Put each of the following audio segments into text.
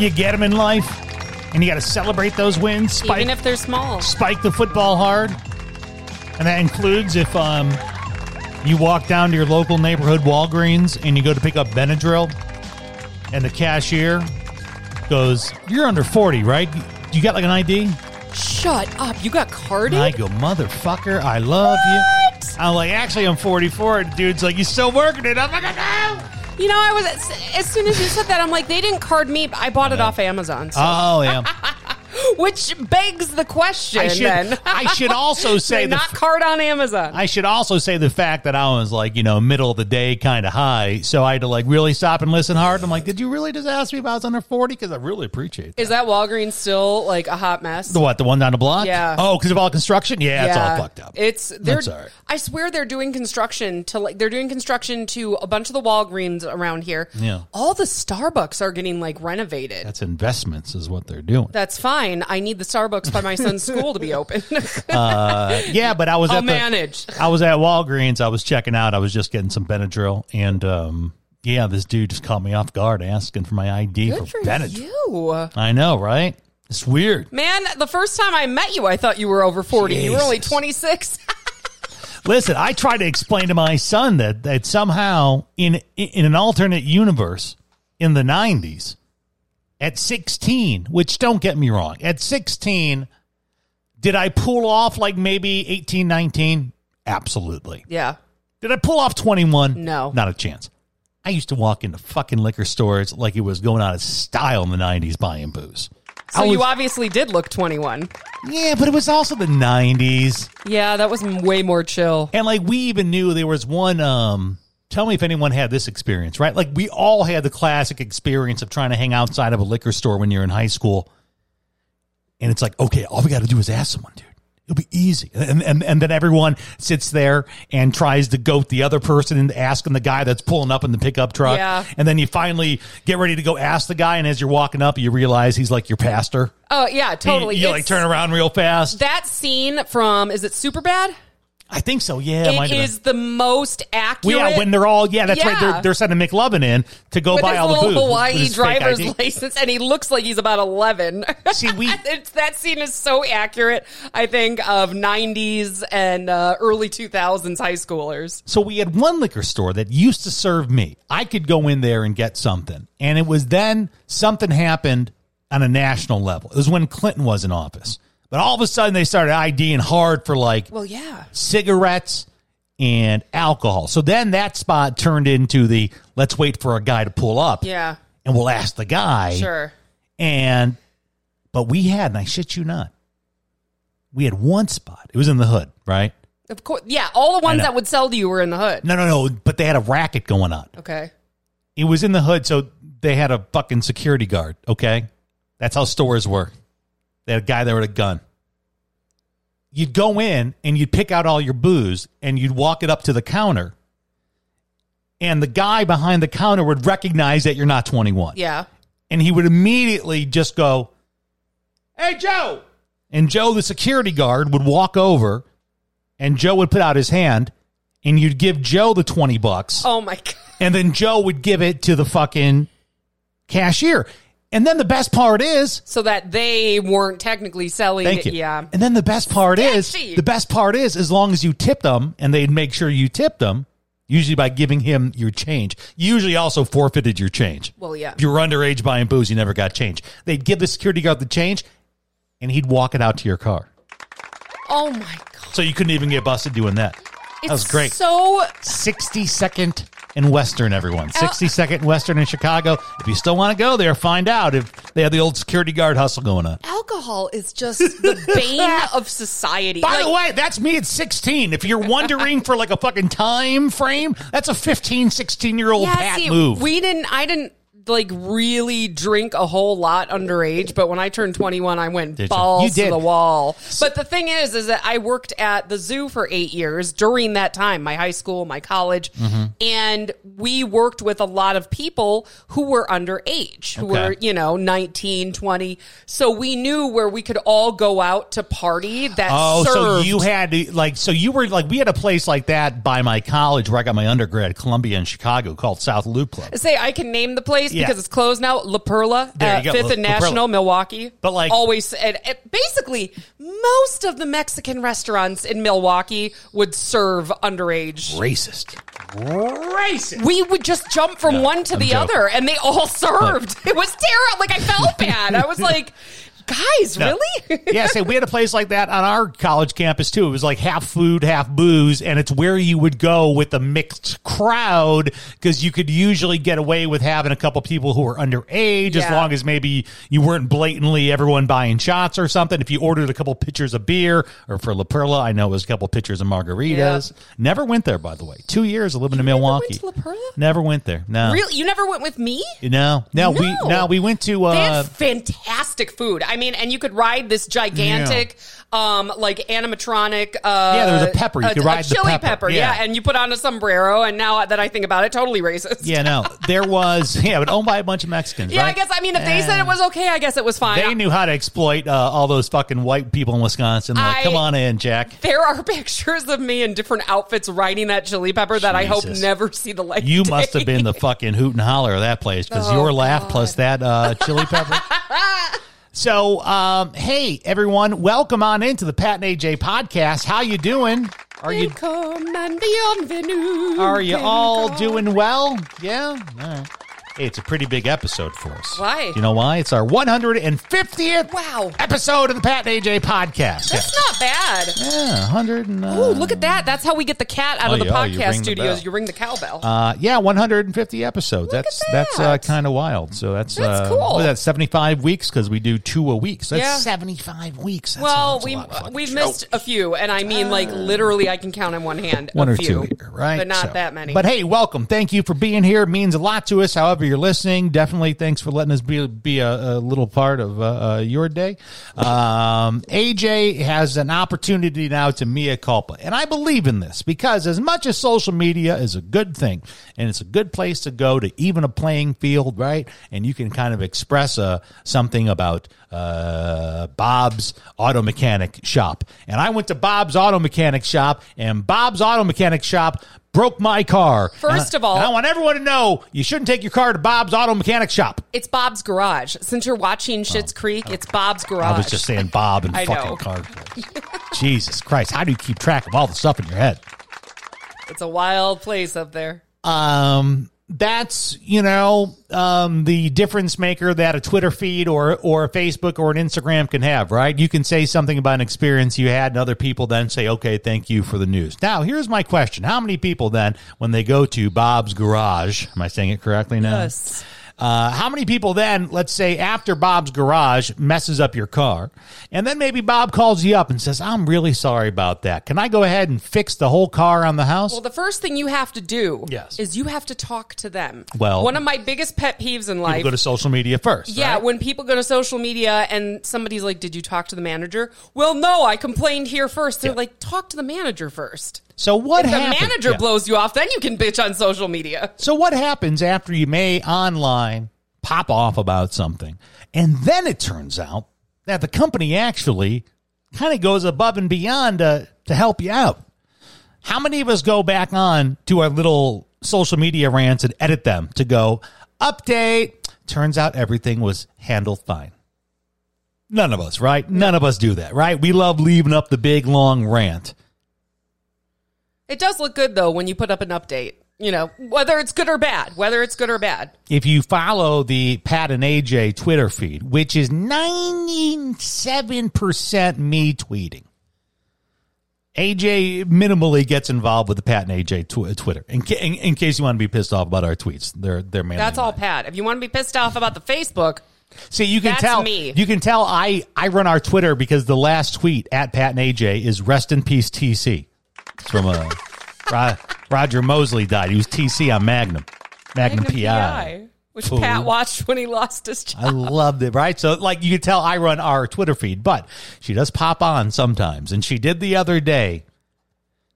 you get them in life, and you got to celebrate those wins. Spike, Even if they're small. spike the football hard, and that includes if um you walk down to your local neighborhood Walgreens and you go to pick up Benadryl, and the cashier goes, "You're under forty, right? You got like an ID?" Shut up. You got carded? And I go, "Motherfucker, I love you." I'm like, "Actually, I'm 44." And dude's like, "You still working it?" I'm like, "No." You know, I was as soon as you said that, I'm like, they didn't card me. I bought it off Amazon, so. Oh yeah. which begs the question. I should, then I should also say the not card on Amazon. I should also say the fact that I was like, you know, middle of the day kind of high. So I had to like really stop and listen hard. I'm like, did you really just ask me if I was under 40? Because I really appreciate that. Is that Walgreens still like a hot mess? The what? The one down the block? Yeah. Oh, because of all construction? Yeah, it's all fucked up. It's they're. That's all right. I swear they're doing construction to like they're doing construction to a bunch of the Walgreens around here. Yeah. All the Starbucks are getting like renovated. That's investments, is what they're doing. That's fine. I need the Starbucks by my son's school to be open. Uh, yeah, but I was I'll at the, manage. I was at Walgreens. I was checking out. I was just getting some Benadryl, and um, yeah, this dude just caught me off guard, asking for my ID Good for for Benadryl. you. I know, right? It's weird. Man, the first time I met you, I thought you were over 40. You were only 26. Listen, I tried to explain to my son that that somehow in in an alternate universe in the 90s at 16, which don't get me wrong, at 16 did I pull off like maybe 18, 19? Absolutely. yeah. Did I pull off 21? No. Not a chance. I used to walk into fucking liquor stores like it was going out of style in the 90s buying booze. So I you obviously did look 21. Yeah, but it was also the 90s. Yeah, that was way more chill. And like we even knew there was one um tell me if anyone had this experience, right? Like we all had the classic experience of trying to hang outside of a liquor store when you're in high school. And it's like, okay, all we got to do is ask someone, dude. It'll be easy. And, and and then everyone sits there and tries to goat the other person into asking the guy that's pulling up in the pickup truck. Yeah. And then you finally get ready to go ask the guy, and as you're walking up, you realize he's like your pastor. Oh, yeah, totally. You, you like turn around real fast. That scene from, is it Superbad? I think so. Yeah, It might is the most accurate. Well, yeah, when they're all yeah, that's right. They're, they're sending McLovin in to go with buy all the booze. Hawaii driver's license, and he looks like he's about eleven. See, we- it's, that scene is so accurate. I think of '90s and uh, early 2000s high schoolers. So we had one liquor store that used to serve me. I could go in there and get something, and it was then something happened on a national level. It was when Clinton was in office, but all of a sudden they started IDing hard for like Well, yeah, cigarettes and alcohol. So then that spot turned into the let's wait for a guy to pull up, yeah, and we'll ask the guy. sure. And but we had, and I shit you not, we had one spot. It was in the hood, right? Of course, yeah. All the ones that would sell to you were in the hood. No, no, no. But they had a racket going on. Okay. It was in the hood, so they had a fucking security guard. Okay, that's how stores work. They had a guy there with a gun. You'd go in and you'd pick out all your booze and you'd walk it up to the counter, and the guy behind the counter would recognize that you're not 21. Yeah. and he would immediately just go, "Hey, Joe!" And Joe, the security guard, would walk over, and Joe would put out his hand, and you'd give Joe the twenty bucks, Oh my god. and then Joe would give it to the fucking cashier. And then the best part is, So that they weren't technically selling. thank you. Yeah. And then the best part is, the best part is, as long as you tipped them, and they'd make sure you tipped them. Usually by giving him your change. You usually also forfeited your change. Well, yeah. If you were underage buying booze, you never got change. They'd give the security guard the change, and he'd walk it out to your car. Oh my god. So you couldn't even get busted doing that. It's was great. So 62nd and Western, everyone. 62nd Western in Chicago. If you still want to go there, find out if they have the old security guard hustle going on. alcohol is just the bane of society. By the way, that's me at 16. If you're wondering for like a fucking time frame, that's a 15, 16 year old yeah, Pat see, move. we didn't. I didn't like really drink a whole lot underage, but when I turned 21, I went Did balls You to the wall. But the thing is, is that I worked at the zoo for eight years during that time, my high school, my college, Mm-hmm. and we worked with a lot of people who were underage, who Okay. were, you know, 19, 20. So we knew where we could all go out to party that Oh, so you had to like so you were like we had a place like that by my college where I got my undergrad, Columbia in Chicago, called South Loop Club. Say I can name the place Yeah. because it's closed now. La Perla, There uh, Fifth La- and National, Milwaukee. But, like- always, and, and basically, most of the Mexican restaurants in Milwaukee would serve underage. Racist. Racist. We would just jump from No, one to I'm the joking. other, and they all served. It was terrible. Like I felt bad. I was like, guys, No. really? yeah, say we had a place like that on our college campus too. It was like half food, half booze, and it's where you would go with a mixed crowd because you could usually get away with having a couple people who were underage as long as maybe you weren't blatantly everyone buying shots or something. If you ordered a couple pitchers of beer, or for La Perla, I know it was a couple pitchers of margaritas. Never went there, by the way. Two years of living in never Milwaukee. went to La Perla? Never went there. No. Really? You never went with me? No, no, we No. no, we went to uh, fantastic food. I mean, and you could ride this gigantic, um, like animatronic. Uh, Yeah, there was a pepper. You a- could ride the chili pepper. Yeah. Yeah. and you put on a sombrero. And now that I think about it, totally racist. yeah, no, there was yeah, but owned by a bunch of Mexicans. Yeah, I guess. I mean, if they said it was okay, I guess it was fine. They knew how to exploit uh, all those fucking white people in Wisconsin. Like, I- come on in, Jack. there are pictures of me in different outfits riding that chili pepper that I hope never see the light. You of must have been the fucking hoot and holler of that place because your laugh plus that uh, chili pepper. so, um, hey everyone, welcome on into the Pat and AJ podcast. How you doing? Are you Welcome and bienvenue. are you all doing well? Yeah. All right. Hey, it's a pretty big episode for us. Why? You know why? It's our 150th Wow. episode of the Pat and AJ podcast. That's not bad. yeah, 100 and, uh, Oh, look at that. That's how we get the cat out Oh, of the yeah, you podcast ring the studios. bell. you ring the cowbell. Uh, yeah, 150 episodes. Look that's at that's uh, that. kind of wild. So that's That's uh, cool. What is that 75 weeks because we do two a week. So that's Yeah. 75 weeks. That's a- well, that's a we lot of fucking we've missed a few, and I mean, like literally, I can count on one hand. one a or few, two here, right? But not So- that many. But hey, welcome. Thank you for being here. It means a lot to us. However, you're listening. Definitely thanks for letting us be be a, a little part of uh, uh, your day. Um, AJ has an opportunity now to mea culpa, and I believe in this because as much as social media is a good thing and it's a good place to go to even a playing field, right? And you can kind of express uh, something about uh, Bob's Auto Mechanic Shop. And I went to Bob's Auto Mechanic Shop, and Bob's Auto Mechanic Shop broke my car. First of all- and I want everyone to know you shouldn't take your car to Bob's Auto Mechanic Shop. it's Bob's Garage. Since you're watching Schitt's Creek, it's Bob's Garage. Oh, I was just saying Bob and I fucking know. car. Jesus Christ, how do you keep track of all the stuff in your head? It's a wild place up there. um that's you know um the difference maker that a twitter feed or or a facebook or an instagram can have right? You can say something about an experience you had and other people then say okay thank you for the news. Now here's my question. How many people then when they go to bob's garage am i saying it correctly now? Yes. Uh, how many people then, let's say after Bob's garage messes up your car, and then maybe Bob calls you up and says, I'm really sorry about that. Can I go ahead and fix the whole car on the house? Well, the first thing you have to do Yes. is you have to talk to them. Well- one of my biggest pet peeves in People life go to social media first. Yeah, right? when people go to social media and somebody's like, "Did you talk to the manager?" Well, no, I complained here first. They're Yeah. like, "Talk to the manager first. So what If the happens? manager yeah. blows you off, then you can bitch on social media. So what happens after you may online pop off about something, and then it turns out that the company actually kind of goes above and beyond to, to help you out? How many of us go back on to our little social media rants and edit them to go update? Turns out everything was handled fine. None of us, right? None of us do that, right? We love leaving up the big long rant. It does look good though when you put up an update. You know, whether it's good or bad, whether it's good or bad. if you follow the Pat and AJ Twitter feed, which is 97% me tweeting, AJ minimally gets involved with the Pat and AJ tw- Twitter. In, ca- in, in case you want to be pissed off about our tweets, they're they're mainly That's all mine. Pat. If you want to be pissed off about the Facebook, See, you can That's tell me. you can tell I I run our Twitter because the last tweet at Pat and AJ is rest in peace TC. It's from uh, Ro- Roger Mosley died. He was TC on Magnum, Magnum, Magnum PI. which. Pat watched when he lost his job. I loved it, right? So, like, you can tell I run our Twitter feed, but she does pop on sometimes. And she did the other day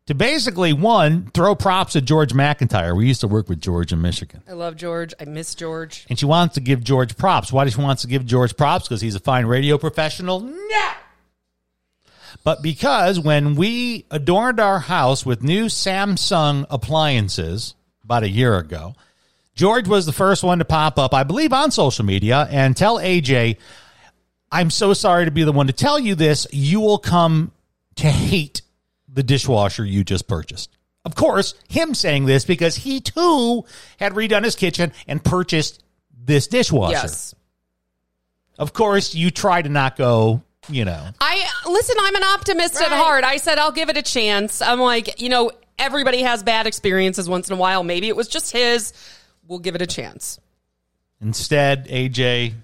to basically, one, throw props at George McIntyre. We used to work with George in Michigan. I love George. I miss George. And she wants to give George props. Why does she wants to give George props? Because he's a fine radio professional? No. But because when we adorned our house with new Samsung appliances about a year ago, George was the first one to pop up, I believe, on social media and tell AJ, I'm so sorry to be the one to tell you this. You will come to hate the dishwasher you just purchased. Of course, him saying this because he too had redone his kitchen and purchased this dishwasher. Yes. Of course, you try to not go, you know. I listen, I'm an optimist at heart. I said I'll give it a chance. I'm like, you know, everybody has bad experiences once in a while. Maybe it was just his. We'll give it a chance. Instead, AJ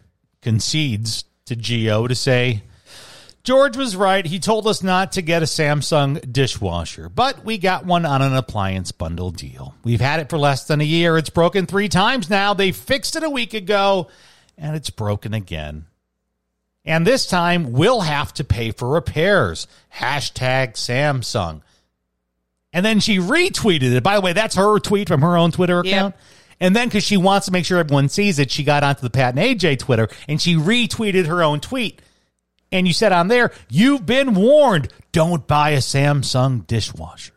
concedes to Geo to say, George was right. He told us not to get a Samsung dishwasher, but we got one on an appliance bundle deal. We've had it for less than a year. It's broken three times now. They fixed it a week ago, and it's broken again. And this time, we'll have to pay for repairs. Hashtag Samsung. And then she retweeted it. By the way, that's her tweet from her own Twitter Yep. account. And then, because she wants to make sure everyone sees it, she got onto the Pat and AJ Twitter and she retweeted her own tweet. And you said on there, you've been warned. Don't buy a Samsung dishwasher.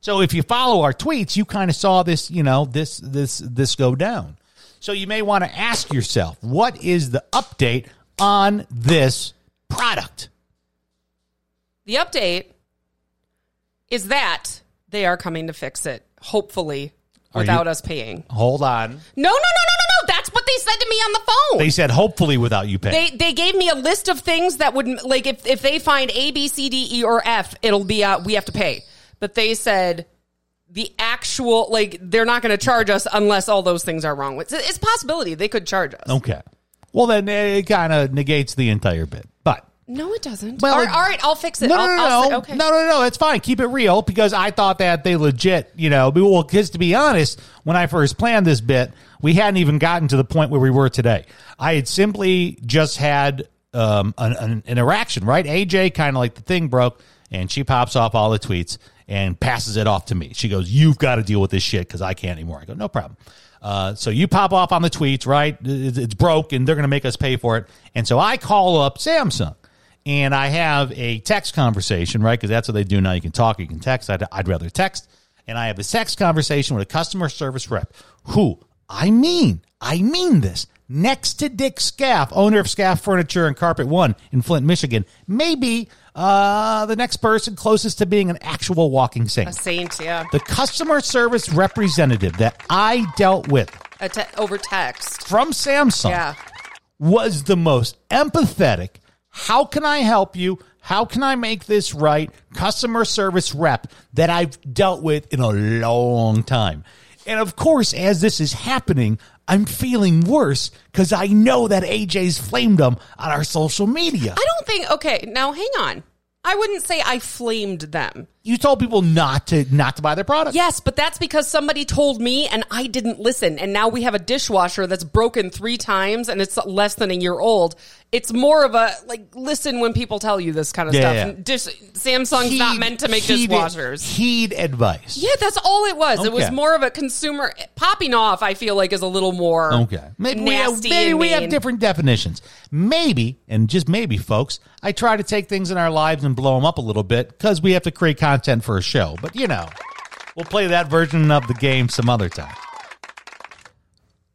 So if you follow our tweets, you kind of saw this, you know, this this this go down. So you may want to ask yourself, what is the update on this product? The update is that they are coming to fix it, hopefully, Are without you- us paying. Hold on. No, no, no, no, no, no. That's what they said to me on the phone. They said hopefully without you paying. They they gave me a list of things that would like if if they find A B C D E or F, it'll be uh, we have to pay. But they said the actual like they're not going to charge us unless all those things are wrong. It's, it's a possibility they could charge us. okay. Well, then it kind of negates the entire bit. But No, it doesn't. Well, all, right, all right, I'll fix it. No, I'll, no, no, I'll no. okay. no, no, no. It's fine. Keep it real because I thought that they legit, you know, well, because to be honest, when I first planned this bit, we hadn't even gotten to the point where we were today. I had simply just had um, an, an interaction, right? AJ kind of like the thing broke, and she pops off all the tweets and passes it off to me. She goes, "You've got to deal with this shit because I can't anymore." I go, "No problem." Uh, so you pop off on the tweets, right? It's broke, and they're going to make us pay for it. And so I call up Samsung and I have a text conversation, right? Because that's what they do now. You can talk, you can text. I'd, I'd rather text. And I have a text conversation with a customer service rep who I mean, I mean this. Next to Dick Scaff, owner of Scaff Furniture and Carpet One in Flint, Michigan, maybe uh, the next person closest to being an actual walking saint. A saint, yeah. The customer service representative that I dealt with A te- over text. from Samsung Yeah. was the most empathetic. How can I help you? How can I make this right? Customer service rep that I've dealt with in a long time. And of course, as this is happening, I'm feeling worse because I know that AJ's flamed them on our social media. I don't think. Okay, now hang on. I wouldn't say I flamed them. You told people not to not to buy their product. Yes, but that's because somebody told me and I didn't listen. And now we have a dishwasher that's broken three times and it's less than a year old. It's more of a like listen when people tell you this kind of Yeah, stuff. yeah. Dish, Samsung's not meant to make heed- dishwashers. Heed advice. Yeah, that's all it was. It was more of a consumer popping off. I feel like is a little more Okay. Maybe we have, maybe we have different definitions. Maybe, and just maybe, folks, I try to take things in our lives and blow them up a little bit because we have to create content for a show. But, you know, we'll play that version of the game some other time.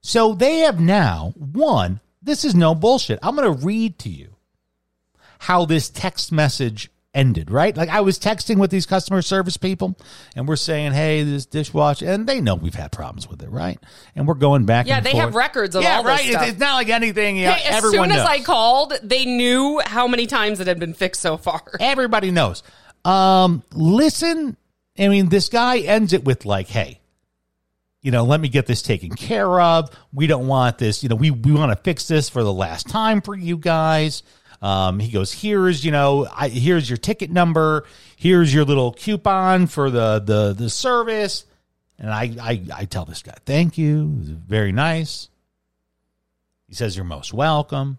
So they have now, won. this is no bullshit. I'm going to read to you how this text message ended, right? Like I was texting with these customer service people and we're saying, hey, this dishwasher, and they know we've had problems with it, right? And we're going back Yeah, and they forth. have records of yeah, all this right. It's- stuff. It's not like anything yeah, Hey, as everyone soon as knows. I called, they knew how many times it had been fixed so far. Everybody knows. Um, listen, I mean, this guy ends it with like, hey, you know, let me get this taken care of. We don't want this, you know, we, we want to fix this for the last time for you guys. Um, he goes, here's, you know, I, here's your ticket number. Here's your little coupon for the, the, the service. And I, I, I tell this guy, thank you. Very nice. He says, you're most welcome.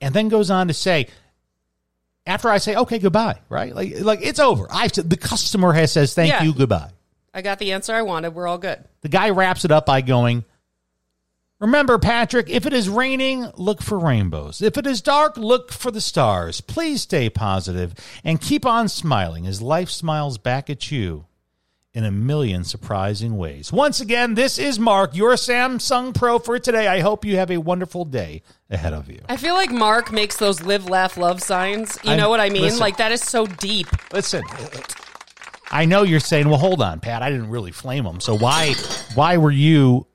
And then goes on to say, after I say, okay, goodbye, right? Like, like it's over. I the customer has says, thank Yeah. you, goodbye. I got the answer I wanted. We're all good. The guy wraps it up by going, Remember, Patrick, if it is raining, look for rainbows. If it is dark, look for the stars. Please stay positive and keep on smiling as life smiles back at you in a million surprising ways. Once again, this is Mark, your Samsung Pro for today. I hope you have a wonderful day ahead of you. I feel like Mark makes those live, laugh, love signs. You I'm- know what I mean? listen. like that is so deep. Listen, I know you're saying, "Well, hold on, Pat. I didn't really flame him. So why, why were you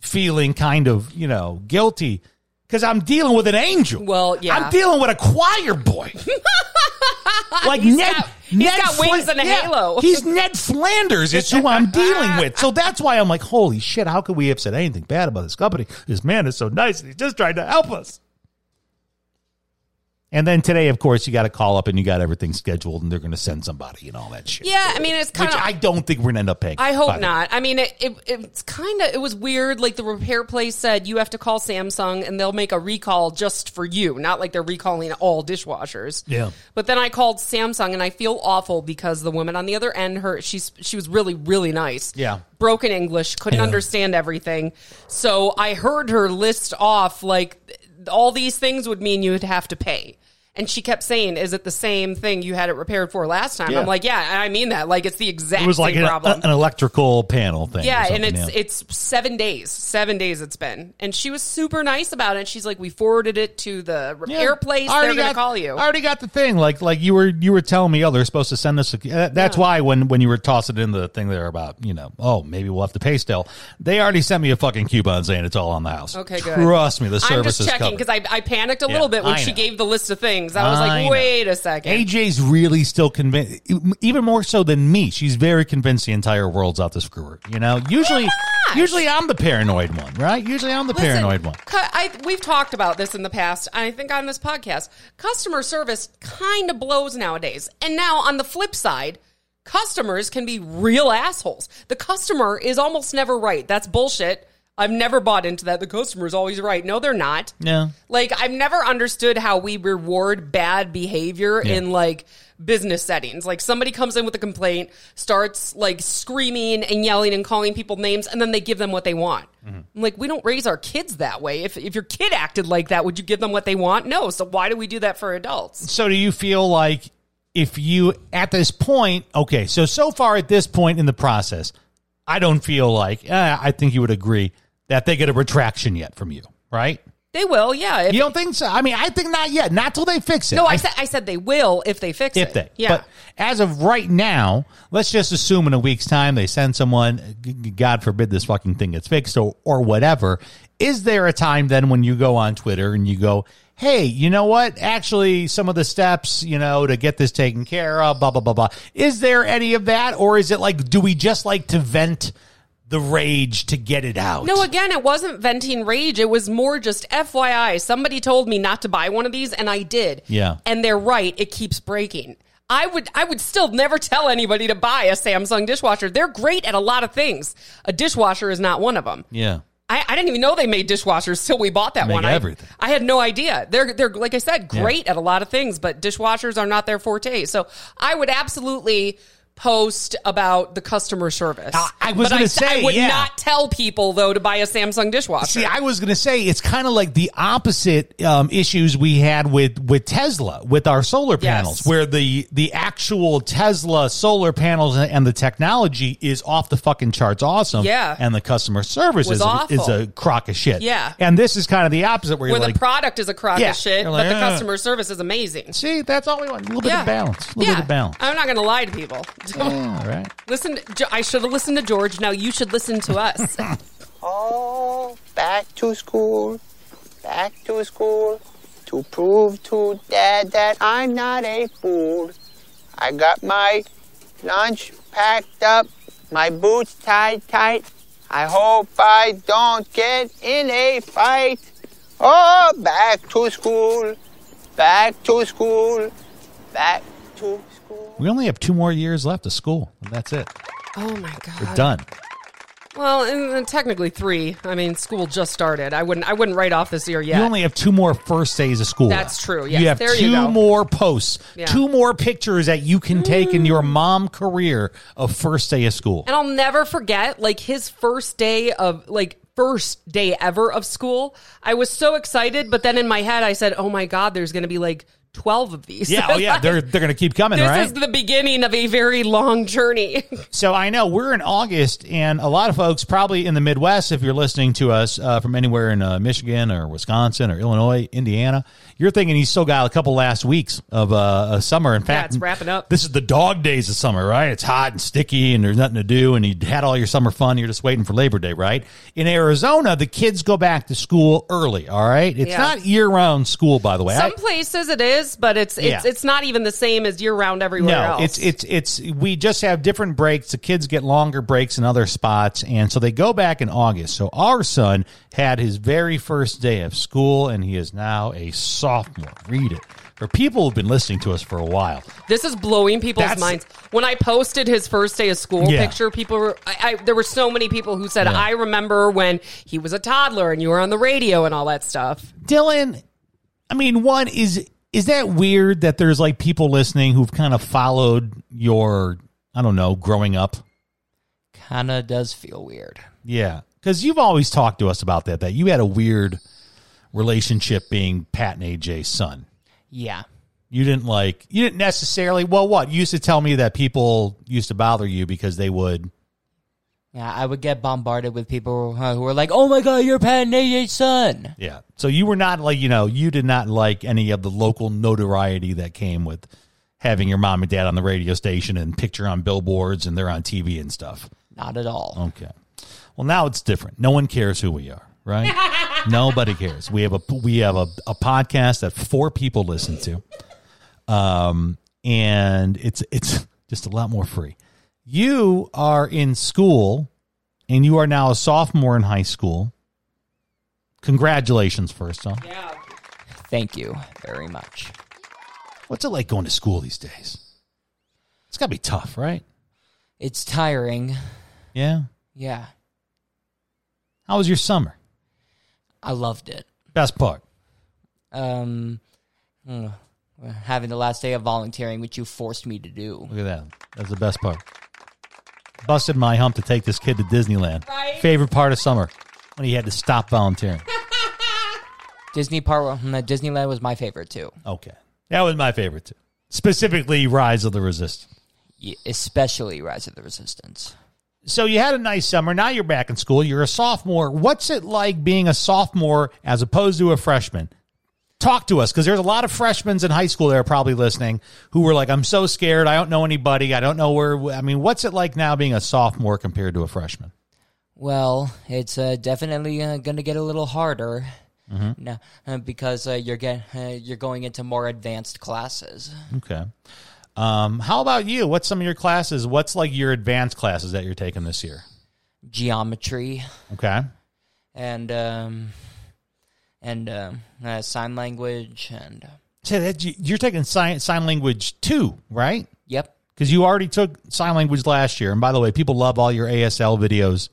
feeling kind of, you know, guilty?" Because I'm dealing with an angel. Well, yeah. I'm dealing with a choir boy. like Ned. He's Ned got wings and a halo. He's Ned Flanders. It's who I'm dealing with. So that's why I'm like, holy shit! How could we have said anything bad about this company? This man is so nice, and he's just trying to help us. And then today, of course, you got to call up and you got everything scheduled, and they're going to send somebody and all that shit. Yeah, I mean it's kind of. I don't think we're going to end up paying. I hope not. I mean, it, it it's kind of it was weird. Like the repair place said, you have to call Samsung and they'll make a recall just for you, not like they're recalling all dishwashers. Yeah. But then I called Samsung and I feel awful because the woman on the other end, her she's she was really really nice. Yeah. Broken English, couldn't Yeah. understand everything. So I heard her list off like all these things would mean you would have to pay. And she kept saying, "Is it the same thing you had it repaired for last time?" Yeah. I'm like, "Yeah, I mean that. Like it's the exact problem. It was like same an, problem." an electrical panel thing. Yeah, and it's yeah. it's seven days. Seven days it's been, and she was super nice about it. She's like, we forwarded it to the repair Yeah. place. I They're already gonna got- call you. I already got the thing. Like like you were you were telling me, oh, they're supposed to send us. A, that's why when when you were tossing in the thing there about you know, oh, maybe we'll have to pay still. They already sent me a fucking coupon saying it's all on the house. Okay, good. Trust me, the service I'm just is checking because I, I panicked a Yeah, little bit when I she know. gave the list of things. I was I like, know. wait a second. AJ's really still convinced, even more so than me. She's very convinced the entire world's out to screw her. You know, usually, usually I'm the paranoid one, right? Usually I'm the Listen, paranoid one. cu- I, we've talked about this in the past. I think on this podcast, customer service kind of blows nowadays. And now on the flip side, customers can be real assholes. The customer is almost never right. That's bullshit. I've never bought into that. The customer is always right. No, they're not. Yeah. Like I've never understood how we reward bad behavior Yeah. in like business settings. Like somebody comes in with a complaint, starts like screaming and yelling and calling people names, and then they give them what they want. Mm-hmm. I'm like, we don't raise our kids that way. If if your kid acted like that, would you give them what they want? No. So why do we do that for adults? So do you feel like if you at this point, okay, so so far at this point in the process, I don't feel like eh, I think you would agree that they get a retraction yet from you, right? They will, yeah. If, You don't think so? I mean, I think not yet. Not till they fix it. no, I said I said they will if they fix if it. they. yeah. But as of right now, let's just assume in a week's time they send someone. God forbid this fucking thing gets fixed or or whatever. Is there a time then when you go on Twitter and you go, "Hey, you know what? Actually, some of the steps, you know, to get this taken care of, blah blah blah blah." Is there any of that, or is it like, do we just like to vent the rage to get it out? No, again, it wasn't venting rage. It was more just FYI. Somebody told me not to buy one of these, and I did. Yeah. And they're right. It keeps breaking. I would I would still never tell anybody to buy a Samsung dishwasher. They're great at a lot of things. A dishwasher is not one of them. Yeah. I, I didn't even know they made dishwashers till we bought that Make one. I- everything. I, had no idea. They're they're like I said, Yeah. great at a lot of things, but dishwashers are not their forte. So I would absolutely post about the customer service. I- I was s- I say, would yeah. not tell people though to buy a Samsung dishwasher. See, I was going to say it's kind of like the opposite um, issues we had with with Tesla with our solar panels, Yes. where the the actual Tesla solar panels and, the technology is off the fucking charts, awesome. Yeah. and the customer service is a, is a crock of shit. Yeah. and this is kind of the opposite, where, where you're the like, product is a crock Yeah. of shit, You're but the "Uh." customer service is amazing. see, that's all we want, a little bit of balance, a little yeah. bit of balance. I'm not going to lie to people. All right. listen, I should have listened to George. Now you should listen to us. Oh, back to school, back to school, to prove to dad that I'm not a fool. I got my lunch packed up, my boots tied tight. I hope I don't get in a fight. Oh, back to school, back to school, back to school. We only have two more years left of school, and that's it. Oh my god. We're done. Well, and, and technically three. I mean, school just started. I wouldn't. I wouldn't write off this year yet. You only have two more first days of school. That's true, yes. You have There two you go. more posts, Yeah. two more pictures that you can take in your mm. mom career of first day of school. And I'll never forget, like his first day of like first day ever of school. I was so excited, but then in my head, I said, "Oh my god, there's going to be like twelve of these." Yeah, oh yeah, they're they're going to keep coming, This right? is the beginning of a very long journey. So I know we're in August, and a lot of folks probably in the Midwest, if you're listening to us uh, from anywhere in uh, Michigan or Wisconsin or Illinois, Indiana, you're thinking he's still got a couple last weeks of uh, a summer. In fact, it's wrapping up. This is the dog days of summer, right? It's hot and sticky, and there's nothing to do, and you had all your summer fun. You're just waiting for Labor Day, right? In Arizona, the kids go back to school early. All right, it's Yeah. not year round school, by the way. Some I- places it is, but it's it's Yeah. it's not even the same as year round everywhere no, else. it's it's it's we just have different breaks. The kids get longer breaks in other spots, and so they go back in August. So our son had his very first day of school, and he is now a sophomore. Read it for people who've been listening to us for a while. This is blowing people's That's- minds. When I posted his first day of school Yeah. picture, people were I, I, there were so many people who said, Yeah. "I remember when he was a toddler and you were on the radio and all that stuff." Dylan, I mean, one is is that weird that there's like people listening who've kind of followed your I don't know growing up. Kinda does feel weird. Yeah, because you've always talked to us about that. That you had a weird relationship being Pat and AJ's son. Yeah. You didn't like. You didn't necessarily. Well, what you used to tell me that people used to bother you because they would. Yeah, I would get bombarded with people uh, who were like, "Oh my god, you're Pat and AJ's son." Yeah. So you were not like you know you did not like any of the local notoriety that came with having your mom and dad on the radio station and picture on billboards and they're on TV and stuff. Not at all. Okay. Well, now it's different. No one cares who we are, right? Nobody cares. We have a we have a, a podcast that four people listen to, um, and it's it's just a lot more free. You are in school, and you are now a sophomore in high school. Congratulations, first off. Yeah. Thank you very much. What's it like going to school these days? It's got to be tough, right? It's tiring. Yeah. Yeah, How was your summer? I loved it. Best part. Um, hmm, having the last day of volunteering, which you forced me to do. Look at that. That's the best part. Busted my hump to take this kid to Disneyland. Right. Favorite part of summer when he had to stop volunteering. Disney part, hmm, Disneyland was my favorite too, Okay. That was my favorite too. Specifically, Rise of the Resistance. Y- especially Rise of the Resistance. So you had a nice summer. Now you're back in school. You're a sophomore. What's it like being a sophomore as opposed to a freshman? Talk to us because there's a lot of freshmen in high school that are probably listening who were like, I'm so scared. I don't know anybody. I don't know where. I mean, what's it like now being a sophomore compared to a freshman? Well, it's uh, definitely uh, going to get a little harder. No, uh, because uh, you're get uh, you're going into more advanced classes. Okay. Um, how about you? What's some of your classes? What's like your advanced classes that you're taking this year? Geometry Okay. and um, and um uh, sign language and So that you- you're taking sign sign language too, right? yep. Because you already took sign language last year. And by the way, people love all your ASL videos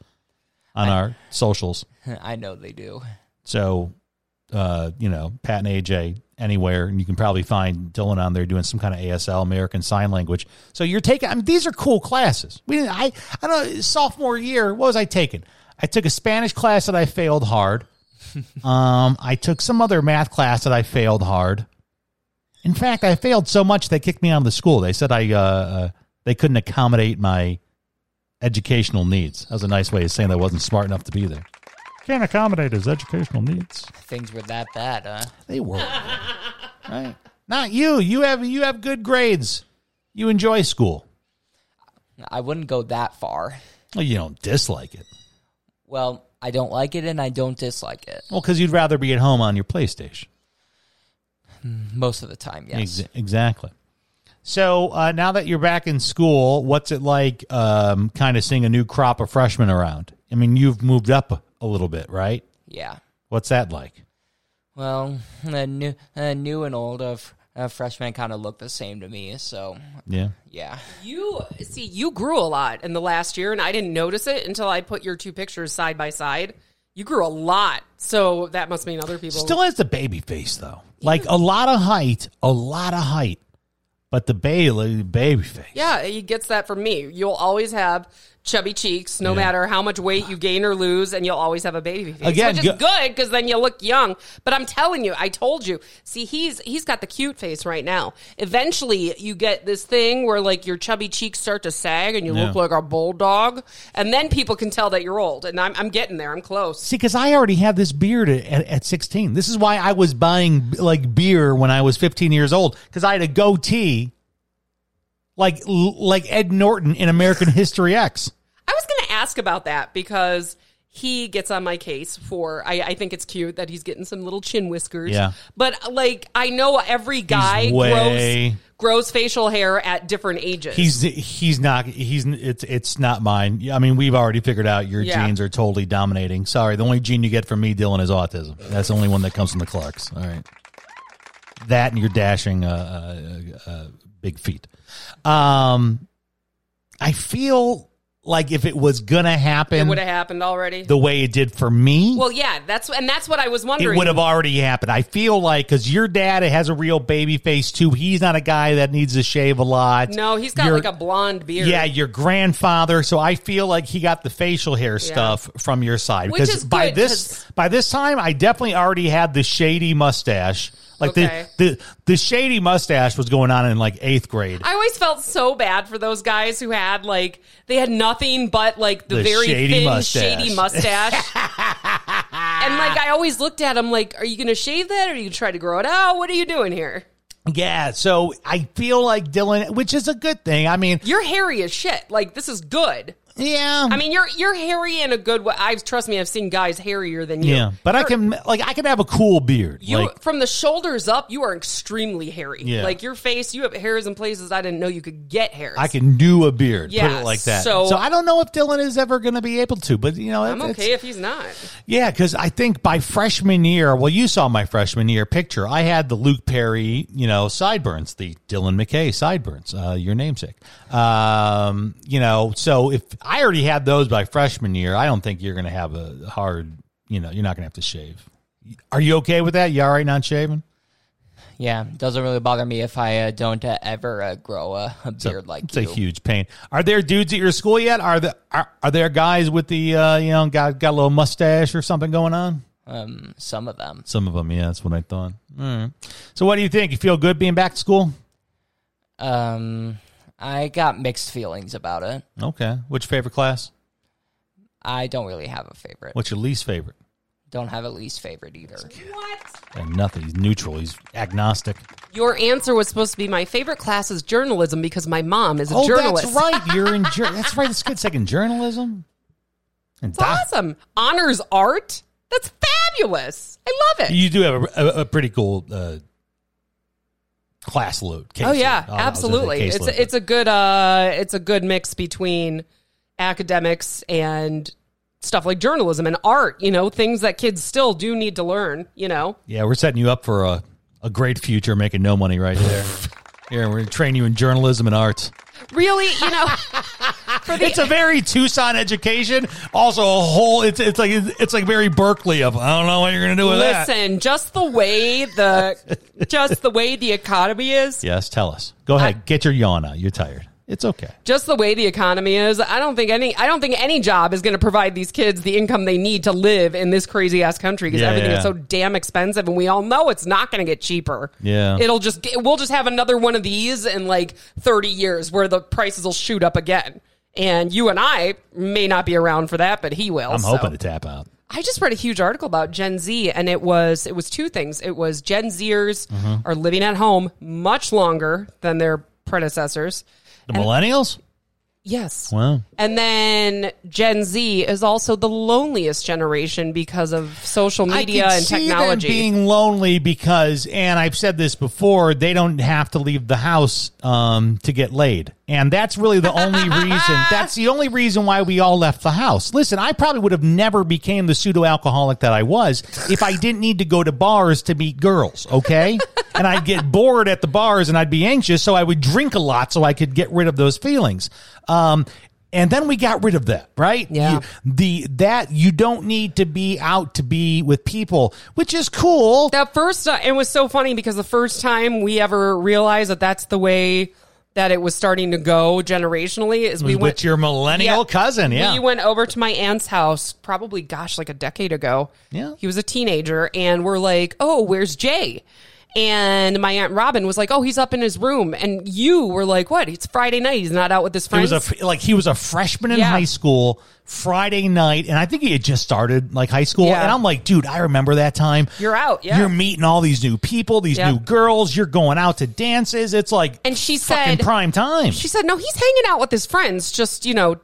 on our socials. I know they do. So, uh, you know, Pat and AJ anywhere, and you can probably find Dylan on there doing some kind of ASL, American Sign Language. So you're taking. I mean, these are cool classes. We, didn't, I, I don't know. Sophomore year, what was I taking? I took a Spanish class that I failed hard. Um, I took some other math class that I failed hard. In fact, I failed so much they kicked me out of the school. They said I, uh, uh, they couldn't accommodate my educational needs. That was a nice way of saying that I wasn't smart enough to be there. Can't accommodate his educational needs. Things were that bad, huh? They were. right? Not you. You have you have good grades. You enjoy school. I wouldn't go that far. Well, you don't dislike it. Well, I don't like it and I don't dislike it Well, because you'd rather be at home on your PlayStation. most of the time. Yes. Ex- exactly. So uh, now that you're back in school, what's it like um, kind of seeing a new crop of freshmen around? I mean, you've moved up a, a little bit, right? Yeah. What's that like? Well, uh, new, uh, new and old of uh, freshmen kind of look the same to me. So Yeah. yeah, You see, you grew a lot in the last year, and I didn't notice it until I put your two pictures side by side. You grew a lot, so that must mean other people Still has the baby face though. Like a lot of height, a lot of height, but the baby baby face. Yeah, he gets that from me. You'll always have chubby cheeks, no Yeah. matter how much weight you gain or lose, and you'll always have a baby face, Again, which is go- good because then you look young. But I'm telling you, I told you. See, he's he's got the cute face right now. Eventually, you get this thing where like your chubby cheeks start to sag and you look like a bulldog, and then people can tell that you're old. And I'm I'm getting there. I'm close. See, because I already had this beard at, at, at 16. This is why I was buying like beer when I was 15 years old because I had a goatee, like like Ed Norton in American History X. I was going to ask about that because he gets on my case for. I, I think it's cute that he's getting some little chin whiskers. Yeah. but like I know every guy way- grows grows facial hair at different ages. He's he's not he's it's it's not mine. I mean, we've already figured out your Yeah. genes are totally dominating. Sorry, the only gene you get from me, Dylan, is autism. That's the only one that comes from the Clarks. All right, that and your dashing uh, uh, uh, big feet. Um, I feel like if it was gonna happen, it would have happened already. the way it did for me, well, yeah, that's and that's what I was wondering. it would have already happened. I feel like because your dad has a real baby face too. He's not a guy that needs to shave a lot. No, he's got Your- like a blonde beard. Yeah, your grandfather. So I feel like he got the facial hair stuff from your side Which because by good, this by this time I definitely already had the shady mustache. Like Okay. the, the the shady mustache was going on in like eighth grade. I always felt so bad for those guys who had like they had nothing but like the, The very shady thin mustache. shady mustache. and like I always looked at them like, are you going to shave that or are you going to try to grow it out? What are you doing here? yeah, so I feel like Dylan, which is a good thing. I mean, You're hairy as shit. Like this is good. Yeah, I mean, you're you're hairy in a good way. I've trust me, I've seen guys hairier than you. yeah, but I can like I can have a cool beard. You like, from the shoulders up, you are extremely hairy. Yeah. Like your face, you have hairs in places I didn't know you could get hairs. I can do a beard. put Yeah, it like that. so- so I don't know if Dylan is ever going to be able to, but you know, I'm okay if he's not. Yeah, because I think by freshman year, well, you saw my freshman year picture. I had the Luke Perry, you know, sideburns, the Dylan McKay sideburns, uh, your namesake. Um, you know, so if I already had those by freshman year, I don't think you're going to have a hard, you know, you're not going to have to shave. Are you okay with that? You all right not shaving? yeah, doesn't really bother me if I uh, don't uh, ever uh, grow a, a beard like it's you. a huge pain. Are there dudes at your school yet? Are the are, are there guys with the uh, you know got got a little mustache or something going on? um, some of them. Some of them, yeah, that's what I thought. Right. So, what do you think? You feel good being back to school? Um, I got mixed feelings about it. Okay. What's your favorite class? I don't really have a favorite. What's your least favorite? Don't have a least favorite either. What? And nothing. He's neutral. He's agnostic. Your answer was supposed to be my favorite class is journalism because my mom is a oh, journalist. that's right. You're in. Jur- that's right. It's good. Second journalism. And It's doc- awesome. Honors art. That's fabulous. I love it. You do have a, a, a pretty cool uh, class load. oh yeah, I'll- I'll say absolutely. It's a, it's a good uh it's a good mix between academics and stuff like journalism and art, you know, things that kids still do need to learn, you know. yeah. We're setting you up for a, a great future, making no money right there. Here, we're going to train you in journalism and arts. Really, you know, the It's a very Tucson education. Also, a whole. It's it's like it's like very Berkeley of I don't know what you're going to do with that. listen, just the way the just the way the economy is, Yes, tell us. Go ahead. Get your yawn out. You're tired. It's okay. just the way the economy is, I don't think any I don't think any job is going to provide these kids the income they need to live in this crazy ass country because Yeah, everything yeah. is so damn expensive and we all know it's not going to get cheaper. Yeah. It'll just we'll just have another one of these in like 30 years where the prices will shoot up again. And you and I may not be around for that, but he will. I'm so. hoping to tap out. I just read a huge article about Gen Z, and it was it was two things. It was Gen Zers Mm-hmm. are living at home much longer than their predecessors. The millennials? Yes. Wow. And then Gen Z is also the loneliest generation because of social media and technology. being lonely because, and I've said this before, they don't have to leave the house um, to get laid, and that's really the only reason. That's the only reason why we all left the house. Listen, I probably would have never became the pseudo alcoholic that I was if I didn't need to go to bars to meet girls. Okay, and I'd get bored at the bars and I'd be anxious. So I would drink a lot so I could get rid of those feelings. Um, and then we got rid of that, right? Yeah. You- the that you don't need to be out to be with people, which is cool. That first, uh, it was so funny because the first time we ever realized that that's the way that it was starting to go generationally is we with went your millennial Yeah. cousin, yeah. We went over to my aunt's house, probably, gosh, like a decade ago. Yeah. He was a teenager, and we're like, oh, where's Jay? And my aunt Robin was like, "Oh, he's up in his room." And you were like, "What? It's Friday night. He's not out with his friends." was a like he was a freshman in Yeah. high school Friday night, and I think he had just started like high school. Yeah. And I'm like, dude, I remember that time. You're out, yeah. You're meeting all these new people, these Yeah. new girls. You're going out to dances. It's like And she said- prime time. She said, "No, he's hanging out with his friends. Just you know,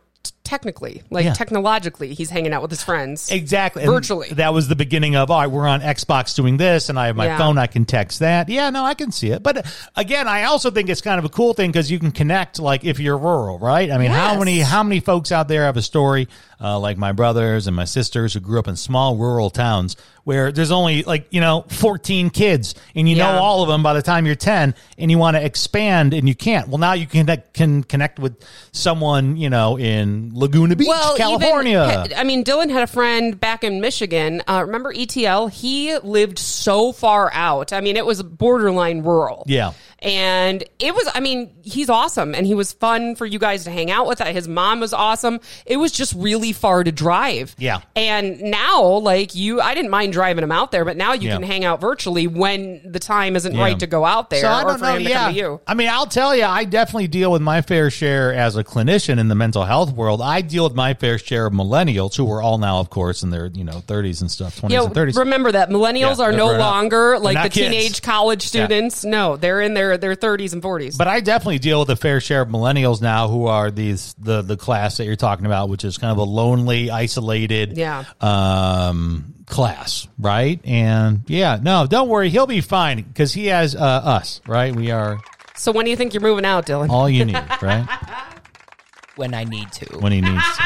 technically, like Yeah. technologically, he's hanging out with his friends. Exactly. And Virtually. That was the beginning of, all right, we're on Xbox doing this, and I have my Yeah. phone, I can text that. Yeah, no, I can see it. But again, I also think it's kind of a cool thing because you can connect, like, if you're rural, right? I mean, how many how many folks out there have a story, uh, like my brothers and my sisters who grew up in small rural towns where there's only, like, you know, 14 kids, and you know all of them by the time you're 10, and you want to expand, and you can't. Well, now you can, can connect with someone, you know, in Laguna Beach, well, California. Even, I mean, Dillon had a friend back in Michigan. Uh, remember ETL? He lived so far out. I mean, it was borderline rural. Yeah. And it was, I mean, he's awesome and he was fun for you guys to hang out with. His mom was awesome. It was just really far to drive. Yeah. And now, like you, I didn't mind driving him out there, but now you Yeah. can hang out virtually when the time isn't Yeah. right to go out there So I or don't for know. him to yeah, come to you. I mean, I'll tell you, I definitely deal with my fair share as a clinician in the mental health world. I deal with my fair share of millennials who are all now, of course, in their you know thirties and stuff, twenties Yeah, and thirties. remember that millennials Yeah, are no grown up. longer like not the kids. teenage college Yeah. students. No, they're in their their 30s and 40s. But I definitely deal with a fair share of millennials now who are these the the class that you're talking about, which is kind of a lonely, isolated, Yeah. um, class, right? And yeah, no, don't worry, he'll be fine because he has uh, us, right? We are so when do you think you're moving out, Dillon? all you need, right? when I need to. When he needs. To.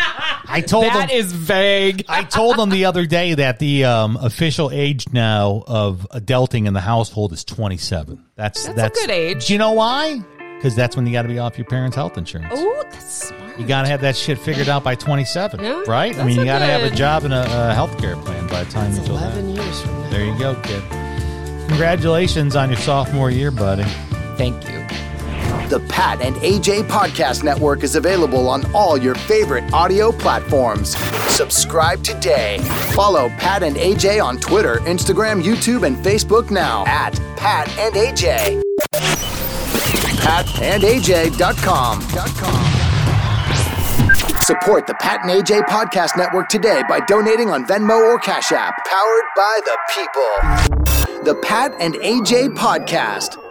I told That is vague. I told him the other day that the um, official age now of adulting in the household is 27. That's That's a good age. Do you know why? Because that's when you got to be off your parents' health insurance. Oh, that's smart. You got to have that shit figured out by 27, Yeah, right? I mean, you got to have a job and a, a health care plan by the time you do that. 11 years from now. There you go, kid. Congratulations on your sophomore year, buddy. Thank you. The Pat and AJ Podcast Network is available on all your favorite audio platforms. Subscribe today. Follow Pat and AJ on Twitter, Instagram, YouTube, and Facebook now at Pat and AJ. PatandAJ.com. Support the Pat and AJ Podcast Network today by donating on Venmo or Cash App. Powered by the people. The Pat and AJ Podcast.